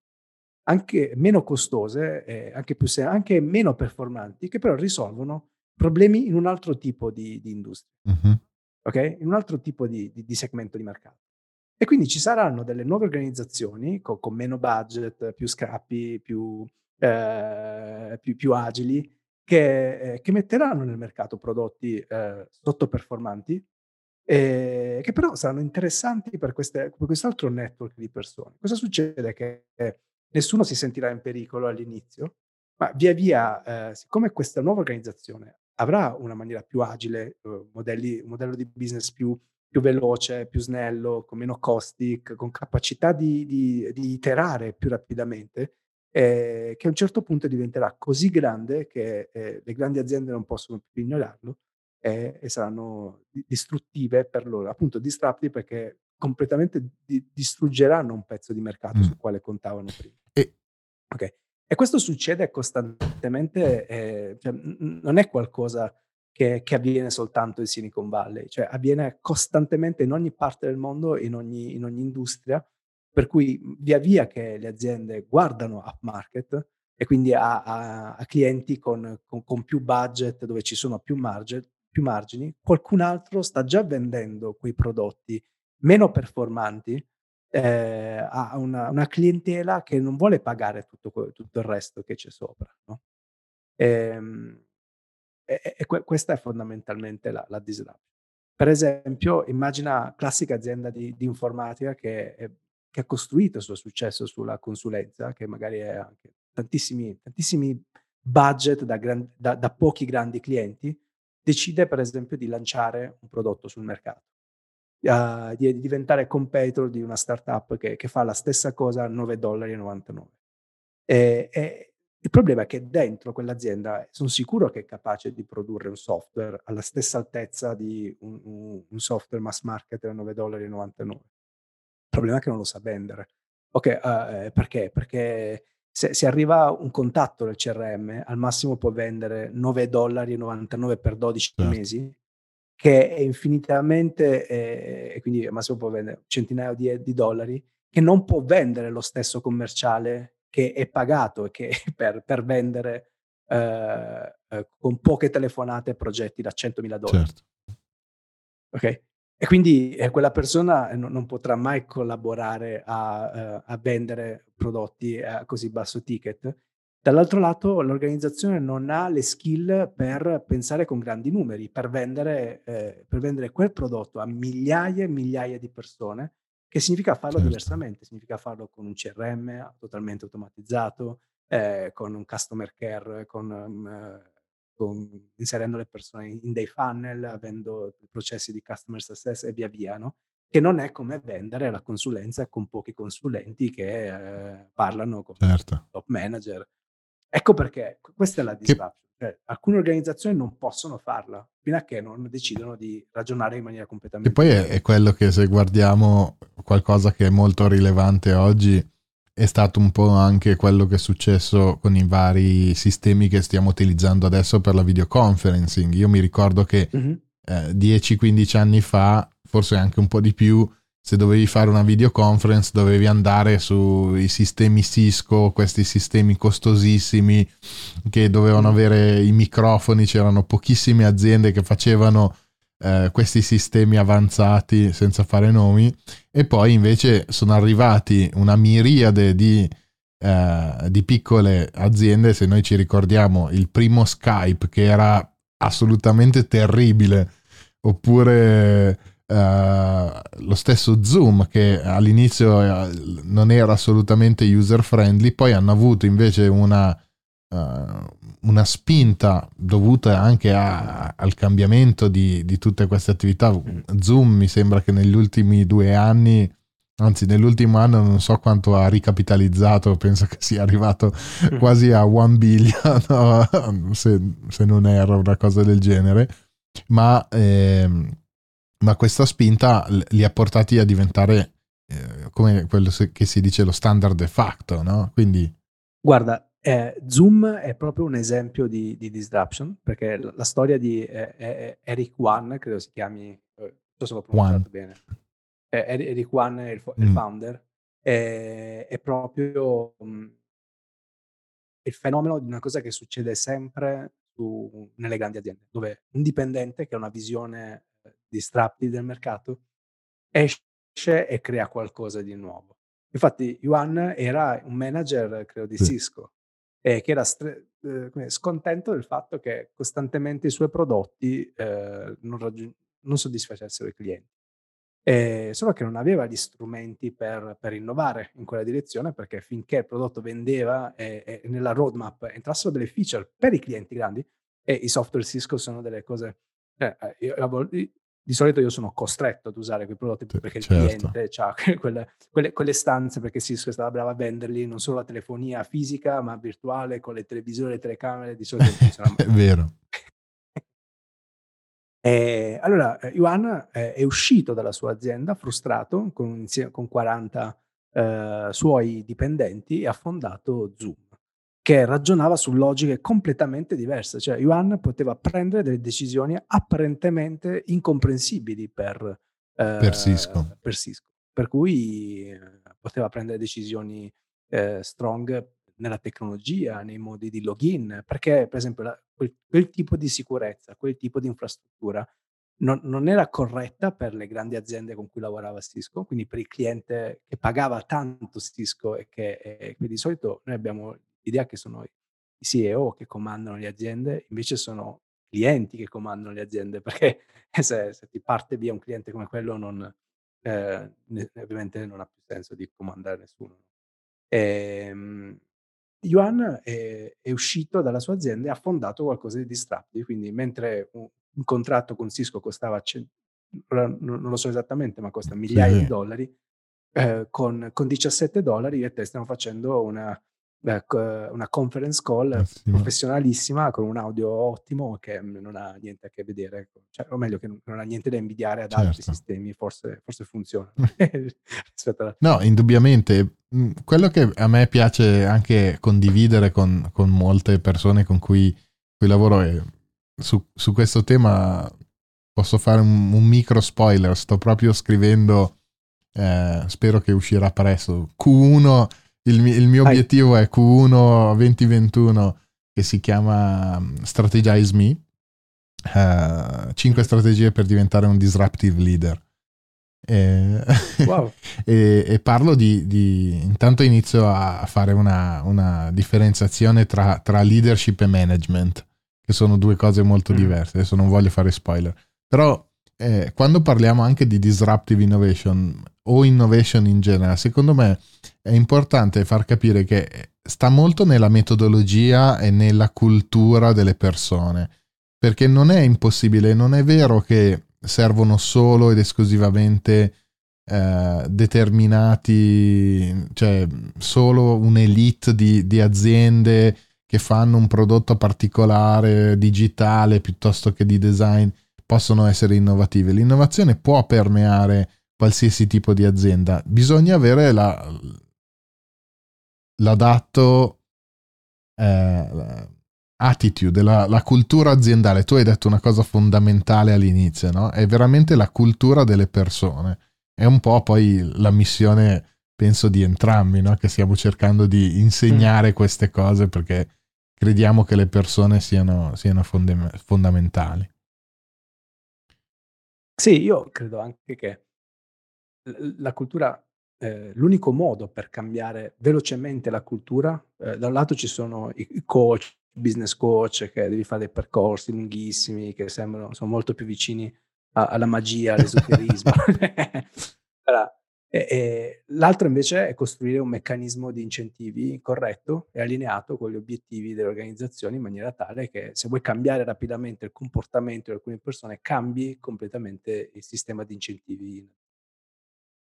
anche meno costose, anche, più se- anche meno performanti, che però risolvono problemi in un altro tipo di, di industria, uh-huh. ok? In un altro tipo di, di, di, segmento di mercato. E quindi ci saranno delle nuove organizzazioni con, con meno budget, più scappi, più, eh, più, più agili, che, eh, che, metteranno nel mercato prodotti eh, sottoperformanti, eh, che però saranno interessanti per, queste, per quest'altro network di persone. Cosa succede? Che nessuno si sentirà in pericolo all'inizio, ma via via, eh, siccome questa nuova organizzazione avrà una maniera più agile, uh, modelli, un modello di business più, più, veloce, più snello, con meno costi, con capacità di, di, di iterare più rapidamente, eh, che a un certo punto diventerà così grande che eh, le grandi aziende non possono più ignorarlo e saranno distruttive per loro, appunto disruptive perché completamente di, distruggeranno un pezzo di mercato mm. sul quale contavano prima. E... Okay. E questo succede costantemente, eh, cioè, n- non è qualcosa che, che, avviene soltanto in Silicon Valley, cioè avviene costantemente in ogni parte del mondo, in ogni, in ogni industria, per cui via via che le aziende guardano up market e quindi a, a, a clienti con, con, con, più budget, dove ci sono più, marge, più margini, qualcun altro sta già vendendo quei prodotti meno performanti eh, a una, una, clientela che non vuole pagare tutto, tutto il resto che c'è sopra. No? Ehm, e, e, que- questa è fondamentalmente la, la disruption. Per esempio, immagina classica azienda di, di informatica che, è, che, ha costruito il suo successo sulla consulenza, che magari ha anche tantissimi, tantissimi budget da, gran, da, da pochi grandi clienti, decide per esempio di lanciare un prodotto sul mercato uh, di, diventare competitor di una startup che, che fa la stessa cosa a 9,99 dollari. E, e il problema è che dentro quell'azienda sono sicuro che è capace di produrre un software alla stessa altezza di un, un, un software mass market a 9,99 dollari. Il problema è che non lo sa vendere. Ok, uh, perché? Perché se, se, arriva un contatto del CRM, al massimo può vendere 9,99 dollari per 12 certo. mesi che è infinitamente, eh, e quindi Massimo può vendere centinaia di, di, dollari, che non può vendere lo stesso commerciale che è pagato e che per, per vendere eh, eh, con poche telefonate progetti da 100.000 dollari. Certo. Ok? E quindi eh, quella persona non, non, potrà mai collaborare a, uh, a vendere prodotti a così basso ticket Dall'altro lato l'organizzazione non ha le skill per pensare con grandi numeri, per vendere, eh, per vendere quel prodotto a migliaia e migliaia di persone, che significa farlo certo. diversamente, significa farlo con un CRM totalmente automatizzato, eh, con un customer care, con, um, con, inserendo le persone in dei funnel, avendo processi di customer success e via via, no? che non è come vendere la consulenza con pochi consulenti che eh, parlano con certo. top manager Ecco perché questa è la disruption. Cioè, alcune organizzazioni non possono farla fino a che non decidono di ragionare in maniera completamente E poi è, è, quello che se guardiamo qualcosa che è molto rilevante oggi è stato un po' anche quello che è successo con i vari sistemi che stiamo utilizzando adesso per la videoconferencing. Io mi ricordo che mm-hmm. eh, 10-15 anni fa, forse anche un po' di più, se dovevi fare una videoconference dovevi andare sui sistemi Cisco, questi sistemi costosissimi che dovevano mm. avere i microfoni, c'erano pochissime aziende che facevano eh, questi sistemi avanzati senza fare nomi e poi invece sono arrivati una miriade di, eh, di piccole aziende, se noi ci ricordiamo il primo Skype che era assolutamente terribile, oppure Uh, lo stesso Zoom che all'inizio uh, non era assolutamente user friendly, poi hanno avuto invece una, uh, una spinta dovuta anche a, al cambiamento di, di, tutte queste attività. Zoom mi sembra che negli ultimi due anni, anzi nell'ultimo anno non so quanto ha ricapitalizzato, penso che sia arrivato mm. quasi a one billion, no? se, se, non erro, una cosa del genere. Ma... Eh, ma questa spinta li ha portati a diventare eh, come quello che si dice lo standard de facto, no? Quindi... Guarda, eh, Zoom è proprio un esempio di, di disruption, perché la, la storia di eh, Eric Wan, credo si chiami, eh, non so se l'ho pronunciato bene, Eric Wan è il, il mm. founder, è, è proprio um, il fenomeno di una cosa che succede sempre su, nelle grandi aziende, dove un dipendente che ha una visione distratti del mercato, esce e crea qualcosa di nuovo. Infatti Yuan era un manager, credo, di Cisco, e che era stre- eh, scontento del fatto che costantemente i suoi prodotti eh, non, raggiung- non soddisfacessero i clienti. Eh, solo che non aveva gli strumenti per, per, innovare in quella direzione perché finché il prodotto vendeva e, e, nella roadmap entrassero delle feature per i clienti grandi e i software Cisco sono delle cose eh, eh io, di solito io sono costretto ad usare quei prodotti perché il certo. cliente ha quelle, quelle, quelle, stanze perché Cisco è stata brava a venderli non solo la telefonia fisica ma virtuale con le televisioni e le telecamere di solito è vero e, allora Yuan eh, è uscito dalla sua azienda frustrato con, con 40 eh, suoi dipendenti e ha fondato Zoom che ragionava su logiche completamente diverse, cioè Yuan poteva prendere delle decisioni apparentemente incomprensibili per, eh, per, Cisco. per Cisco. per cui eh, poteva prendere decisioni eh, strong nella tecnologia, nei modi di login, perché per esempio la, quel, quel, tipo di sicurezza, quel tipo di infrastruttura non, non, era corretta per le grandi aziende con cui lavorava Cisco, quindi per il cliente che pagava tanto Cisco e che e di solito noi abbiamo l'idea che sono i CEO che comandano le aziende, invece sono clienti che comandano le aziende, perché se, se ti parte via un cliente come quello, non, eh, ovviamente non ha più senso di comandare nessuno. E, ehm, Yuan è, è, uscito dalla sua azienda e ha fondato qualcosa di disruptive, quindi mentre un, un contratto con Cisco costava, cent- non, lo so esattamente, ma costa migliaia sì. di dollari, eh, con, con 17 dollari e te stiamo facendo una una conference call Massimo. professionalissima con un audio ottimo che non ha niente a che vedere, cioè, o meglio che non ha niente da invidiare ad certo. altri sistemi, forse, forse funziona. alla... No, indubbiamente. Mm, quello che a me piace anche condividere con, con molte persone con cui, cui lavoro è su, su, questo tema posso fare un, un, micro spoiler, sto proprio scrivendo, eh, spero che uscirà presto, Q1 il, il mio obiettivo è Q1 2021 che si chiama mm, Strategize Me. Uh, 5 strategie per diventare un disruptive leader. E, wow. e, e parlo di, di, Intanto inizio a fare una, una differenziazione tra, tra, leadership e management, che sono due cose molto mm. diverse. Adesso non voglio fare spoiler. Però eh, quando parliamo anche di disruptive innovation o innovation in generale, secondo me è importante far capire che sta molto nella metodologia e nella cultura delle persone, perché non è impossibile, non è vero che servono solo ed esclusivamente eh, determinati, cioè solo un'elite di, di aziende che fanno un prodotto particolare digitale piuttosto che di design possono essere innovative. L'innovazione può permeare qualsiasi tipo di azienda, bisogna avere la, l'adatto eh, attitude, la, la, cultura aziendale. Tu hai detto una cosa fondamentale all'inizio, no? È veramente la cultura delle persone. È un po' poi la missione, penso, di entrambi, no? Che stiamo cercando di insegnare mm. queste cose perché crediamo che le persone siano, siano fonde- fondamentali. Sì, io credo anche che la cultura eh, l'unico modo per cambiare velocemente la cultura, eh, da un lato ci sono i, coach, business coach, che devi fare dei percorsi lunghissimi, che sembrano, sono molto più vicini alla magia, all'esoterismo. allora, e, e, l'altro invece è costruire un meccanismo di incentivi corretto e allineato con gli obiettivi delle organizzazioni in maniera tale che se vuoi cambiare rapidamente il comportamento di alcune persone, cambi completamente il sistema di incentivi.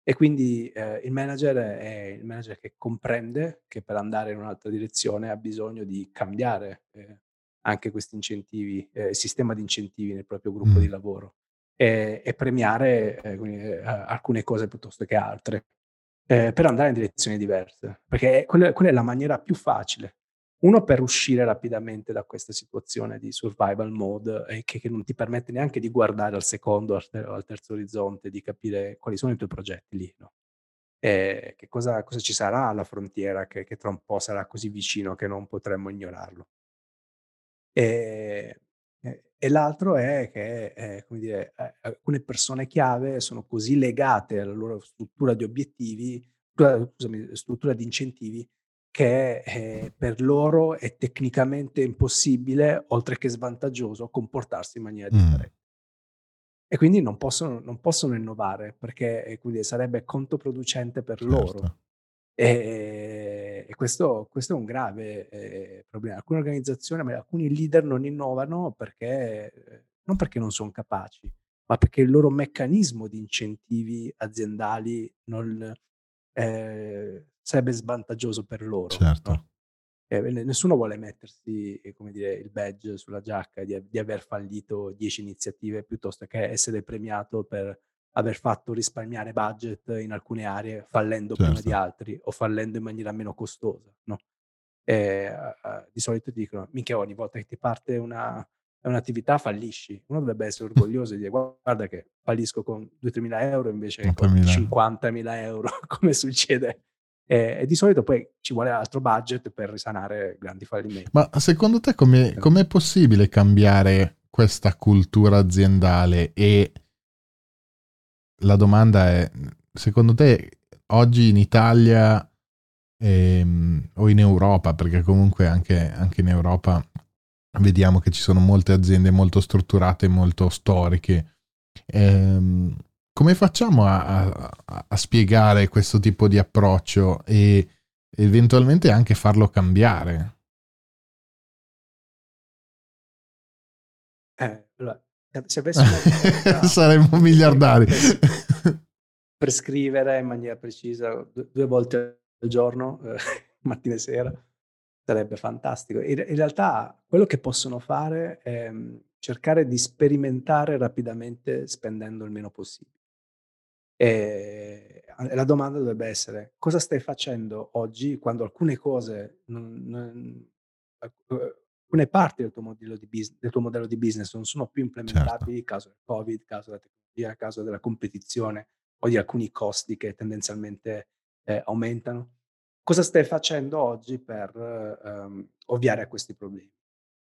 E quindi eh, il manager è il manager che comprende che per andare in un'altra direzione ha bisogno di cambiare eh, anche questi incentivi, eh, il sistema di incentivi nel proprio gruppo mm. di lavoro e, e premiare eh, eh alcune cose piuttosto che altre, eh, per andare in direzioni diverse, perché quella, quella, è la maniera più facile. Uno per uscire rapidamente da questa situazione di survival mode e che, che non ti permette neanche di guardare al secondo o al, terzo orizzonte, di capire quali sono i tuoi progetti lì, no? Che cosa, cosa, ci sarà alla frontiera che, che, tra un po' sarà così vicino che non potremmo ignorarlo. E, e l'altro è che, eh, dire, eh, alcune persone chiave sono così legate alla loro struttura di obiettivi, scusami, struttura di incentivi, che eh, per loro è tecnicamente impossibile, oltre che svantaggioso, comportarsi in maniera differente. Mm. E quindi non possono, non possono innovare perché eh, quindi sarebbe controproducente per certo. loro. E, e questo, questo, è un grave eh, problema. Alcune organizzazioni, alcuni leader non innovano perché, non perché non sono capaci, ma perché il loro meccanismo di incentivi aziendali non, eh, sarebbe svantaggioso per loro. Certo. No? Eh, nessuno vuole mettersi come dire, il badge sulla giacca di, di aver fallito 10 iniziative piuttosto che essere premiato per aver fatto risparmiare budget in alcune aree fallendo certo. prima di certo. altri o fallendo in maniera meno costosa, no? E, uh, di solito dicono, minchia ogni volta che ti parte una, un'attività fallisci. Uno dovrebbe essere orgoglioso e dire guarda che fallisco con 2-3 mila euro invece che con 50 mila euro, come succede. E, e, di solito poi ci vuole altro budget per risanare grandi fallimenti. Ma secondo te come è possibile cambiare questa cultura aziendale e la domanda è, secondo te oggi in Italia ehm, o in Europa, perché comunque anche, anche, in Europa vediamo che ci sono molte aziende molto strutturate, molto storiche, ehm, come facciamo a, a, a, spiegare questo tipo di approccio e eventualmente anche farlo cambiare? Eh, allora, se avessimo saremmo miliardari. per scrivere in maniera precisa due volte al giorno eh, mattina e sera sarebbe fantastico. In, in, realtà quello che possono fare è mm, cercare di sperimentare rapidamente spendendo il meno possibile e la domanda dovrebbe essere cosa stai facendo oggi quando alcune cose non, non, eh, alcune parti del tuo, modello di business, del tuo modello di business non sono più implementabili, certo. caso del Covid, caso della tecnologia, caso della competizione o di alcuni costi che tendenzialmente eh, aumentano. Cosa stai facendo oggi per ehm, ovviare a questi problemi?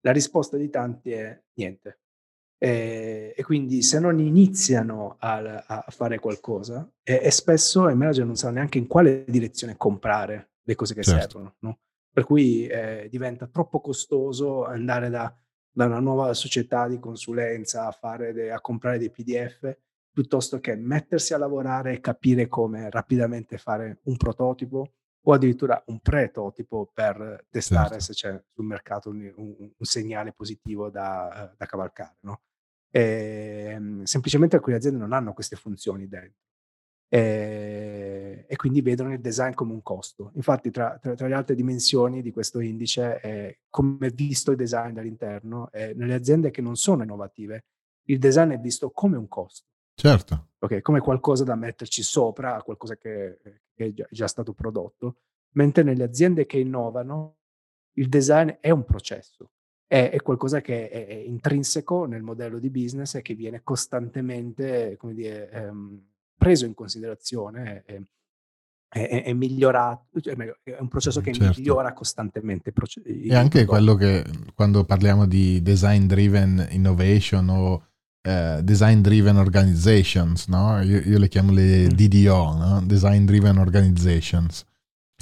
La risposta di tanti è niente. E, e quindi se non iniziano a, a fare qualcosa, e, e, spesso i manager non sanno neanche in quale direzione comprare le cose che certo. servono. No? per cui eh, diventa troppo costoso andare da, da, una nuova società di consulenza a, de, a comprare dei PDF piuttosto che mettersi a lavorare e capire come rapidamente fare un prototipo o addirittura un pretotipo per testare certo. se c'è sul mercato un, un, un segnale positivo da, da cavalcare. No? E, ehm, semplicemente alcune aziende non hanno queste funzioni dentro e, e quindi vedono il design come un costo. Infatti tra, tra, tra le altre dimensioni di questo indice è come è visto il design dall'interno. nelle aziende che non sono innovative, il design è visto come un costo. Certo. Okay, come qualcosa da metterci sopra a qualcosa che, che è già, già stato prodotto, mentre nelle aziende che innovano il design è un processo, è, è qualcosa che è, è, intrinseco nel modello di business e che viene costantemente, come dire, ehm, preso in considerazione e, è, è, migliorato, cioè, è un processo che certo. migliora costantemente. E anche quello che quando parliamo di design driven innovation o uh, design driven organizations, no? io, io, le chiamo le. DDO, no? design driven organizations,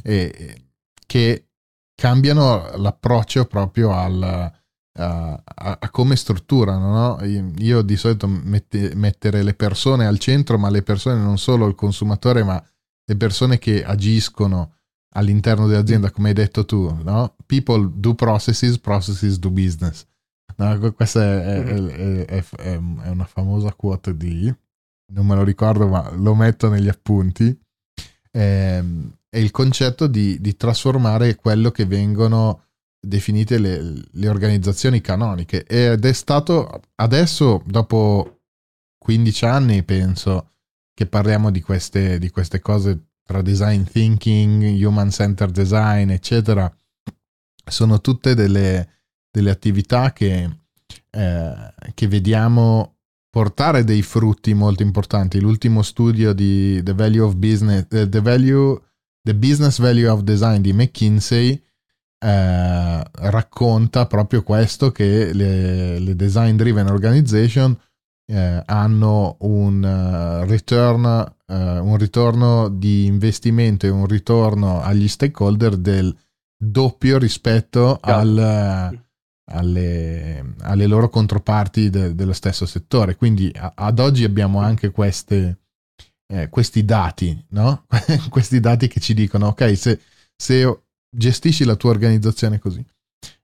e, che cambiano l'approccio proprio al, a, a, a come strutturano. No? Io di solito mette, mettere le persone al centro, ma le persone non solo il consumatore, ma le persone che agiscono all'interno dell'azienda, come hai detto tu, no? People do processes, processes do business. No, questa è, è, mm-hmm. è, è, una famosa quote di, non me lo ricordo, ma lo metto negli appunti. È, è il concetto di, di, trasformare quello che vengono definite le, le organizzazioni canoniche. Ed è stato adesso, dopo 15 anni, penso, che parliamo di queste, di queste cose tra design thinking, human centered design, eccetera, sono tutte delle, delle attività che, eh, che vediamo portare dei frutti molto importanti. L'ultimo studio di The Value of Business, uh, the, value, the Business Value of Design di McKinsey eh, racconta proprio questo che le, le design driven organization eh, hanno un, uh, return, uh, un ritorno di investimento e un ritorno agli stakeholder del doppio rispetto al, alle, alle, loro controparti de, dello stesso settore. Quindi a, ad oggi abbiamo anche queste, eh, questi dati, no? questi dati che ci dicono, ok, se, se gestisci la tua organizzazione così.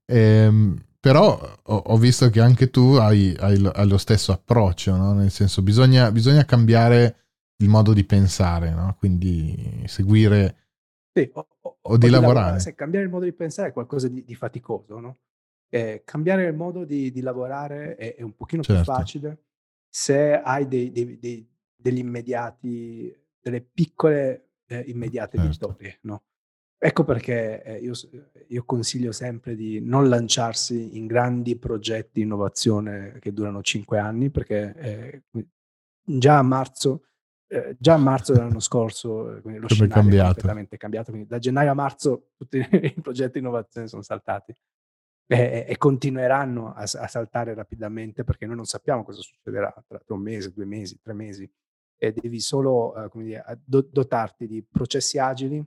Ehm, però ho, ho, visto che anche tu hai, hai, lo, hai lo, stesso approccio, no? nel senso bisogna, bisogna, cambiare il modo di pensare, no? quindi seguire sì, o, o, o, di, lavorare. lavorare. Se cambiare il modo di pensare è qualcosa di, di faticoso, no? eh, cambiare il modo di, di lavorare è, è, un pochino certo. più facile se hai dei, dei, dei, degli immediati, delle piccole eh, immediate certo. vittorie, no? Ecco perché eh, io, io, consiglio sempre di non lanciarsi in grandi progetti di innovazione che durano cinque anni, perché eh, già a marzo, eh, già a marzo dell'anno scorso eh, lo Come scenario cambiato. è completamente cambiato. Quindi da gennaio a marzo tutti i progetti di innovazione sono saltati e, e continueranno a, a, saltare rapidamente perché noi non sappiamo cosa succederà tra, tra un mese, due mesi, tre mesi. E devi solo come dire, dotarti di processi agili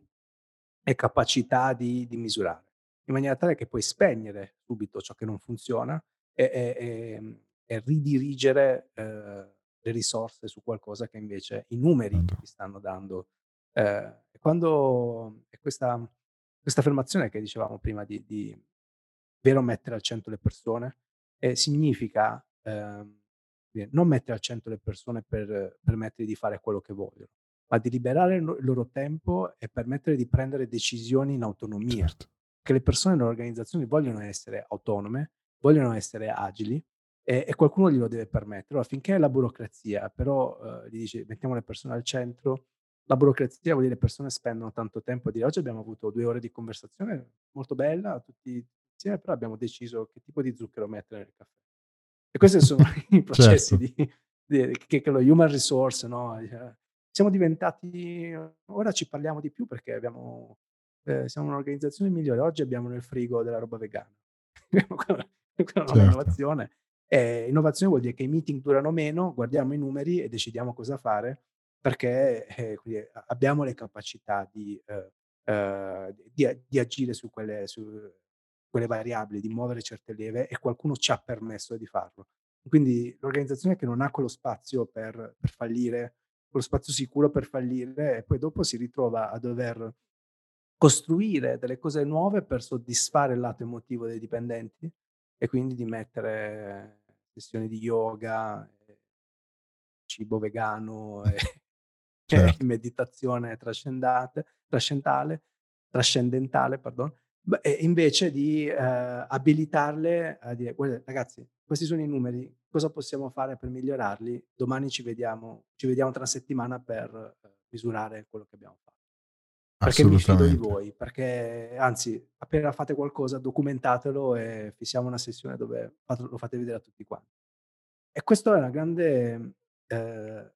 e capacità di, di, misurare, in maniera tale che puoi spegnere subito ciò che non funziona e, e, e, e ridirigere eh, le risorse su qualcosa che invece i numeri ti stanno dando. Eh, quando questa, questa affermazione che dicevamo prima di, di vero mettere al centro le persone, eh, significa eh, non mettere al centro le persone per permettere di fare quello che vogliono, ma di liberare il loro tempo e permettere di prendere decisioni in autonomia. Certo. Che le persone nelle organizzazioni vogliono essere autonome, vogliono essere agili e, e qualcuno glielo deve permettere. Allora, finché la burocrazia, però, eh, gli dice mettiamo le persone al centro, la burocrazia vuol dire che le persone spendono tanto tempo a dire oggi abbiamo avuto due ore di conversazione molto bella, tutti insieme, però abbiamo deciso che tipo di zucchero mettere nel caffè. E questi sono i processi certo. di, di, che, che, lo human resource, no? Cioè, siamo diventati, ora ci parliamo di più perché abbiamo, eh, siamo un'organizzazione migliore. Oggi abbiamo nel frigo della roba vegana. quella, quella certo. innovazione. E innovazione vuol dire che i meeting durano meno, guardiamo i numeri e decidiamo cosa fare perché eh, abbiamo le capacità di, eh, eh, di, di agire su quelle, su quelle, variabili, di muovere certe leve e qualcuno ci ha permesso di farlo. Quindi l'organizzazione che non ha quello spazio per, per fallire quello spazio sicuro per fallire e poi dopo si ritrova a dover costruire delle cose nuove per soddisfare il lato emotivo dei dipendenti e quindi di mettere sessioni di yoga, cibo vegano e, certo. e meditazione trascendentale, trascendentale, pardon, invece di eh, abilitarle a dire, guarda ragazzi, questi sono i numeri, cosa possiamo fare per migliorarli? Domani ci vediamo, ci vediamo tra una settimana per eh, misurare quello che abbiamo fatto. Perché mi fido di voi, perché anzi, appena fate qualcosa, documentatelo e fissiamo una sessione dove lo fate vedere a tutti quanti. E questo è una grande, eh,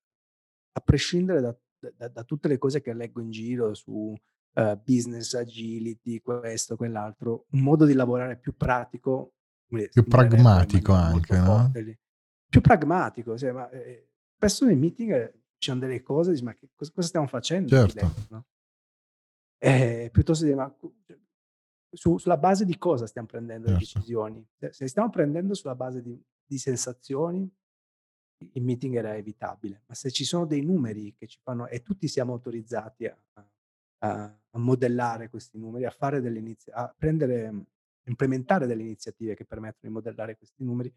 a prescindere da, da, da, tutte le cose che leggo in giro su uh, business agility, questo, quell'altro, un modo di lavorare più pratico più pragmatico anche, no? Più pragmatico, cioè, ma, eh, spesso nei meeting eh, ci sono delle cose, dici, ma che, cosa, cosa, stiamo facendo? Certo. no? eh, piuttosto di, ma cioè, su, sulla base di cosa stiamo prendendo certo. le decisioni. Se stiamo prendendo sulla base di, di sensazioni, il meeting era evitabile, ma se ci sono dei numeri che ci fanno, e tutti siamo autorizzati a, a, a modellare questi numeri, a fare delle iniziative, a prendere, implementare delle iniziative che permettono di modellare questi numeri,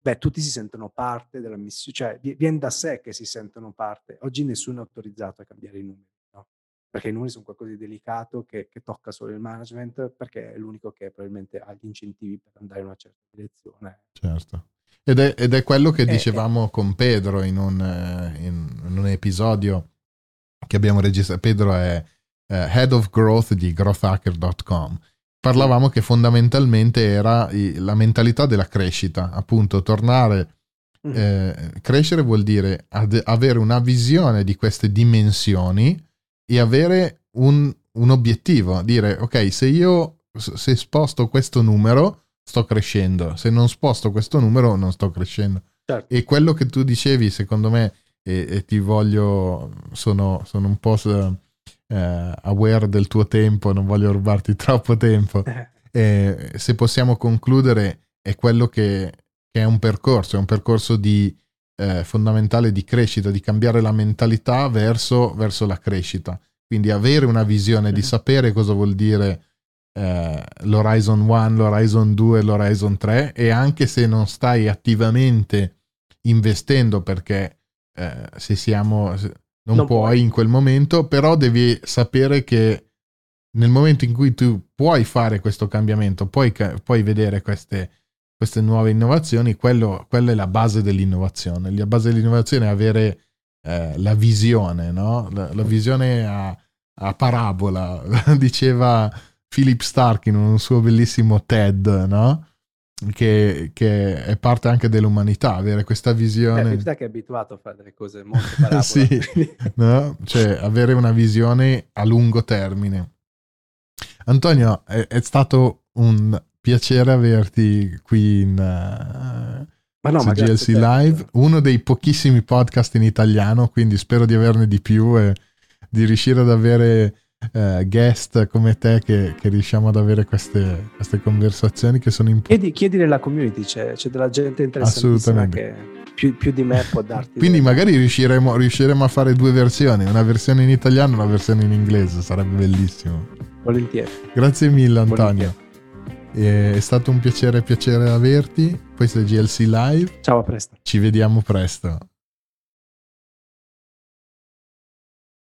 beh, tutti si sentono parte della missione, cioè viene da sé che si sentono parte. Oggi nessuno è autorizzato a cambiare i numeri, no? perché i numeri sono qualcosa di delicato che, che, tocca solo il management, perché è l'unico che probabilmente ha gli incentivi per andare in una certa direzione. Certo. Ed è, ed è quello che eh, dicevamo eh. con Pedro in un, eh, in, in un, episodio che abbiamo registrato. Pedro è uh, Head of Growth di growthhacker.com. Parlavamo che fondamentalmente era la mentalità della crescita, appunto tornare, mm. eh, crescere vuol dire ad, avere una visione di queste dimensioni e avere un, un obiettivo, dire ok se io se sposto questo numero sto crescendo, se non sposto questo numero non sto crescendo. Certo. E quello che tu dicevi, secondo me, e, e ti voglio, sono, sono un po' eh, aware del tuo tempo, non voglio rubarti troppo tempo. Eh, se possiamo concludere, è quello che, che, è un percorso, è un percorso di, eh, fondamentale di crescita, di cambiare la mentalità verso, verso la crescita. Quindi avere una visione, di sapere cosa vuol dire eh, l'Horizon 1, l'Horizon 2, l'Horizon 3 e anche se non stai attivamente investendo perché eh, se siamo non, non puoi, puoi in quel momento, però devi sapere che nel momento in cui tu puoi fare questo cambiamento, puoi, puoi vedere queste, queste nuove innovazioni, quello, quella è la base dell'innovazione. La base dell'innovazione è avere eh, la visione, no? la, la visione a, a parabola, diceva Philip Stark in un suo bellissimo TED, no? Che, che, è parte anche dell'umanità, avere questa visione. Philip Stark è abituato a fare delle cose molto parabole. sì, no? cioè avere una visione a lungo termine. Antonio, è, è stato un piacere averti qui in uh, no, GLC Live, uno dei pochissimi podcast in italiano, quindi spero di averne di più e di riuscire ad avere eh, guest come te che, che, riusciamo ad avere queste, queste conversazioni che sono importanti. Chiedi, chiedi nella community, c'è, c'è della gente interessantissima che più, più, di me può darti. Quindi magari riusciremo, riusciremo, a fare due versioni, una versione in italiano e una versione in inglese, sarebbe bellissimo. Volentieri. Grazie mille Antonio. Volentieri. È stato un piacere, piacere averti. Questo è GLC Live. Ciao, a presto. Ci vediamo presto.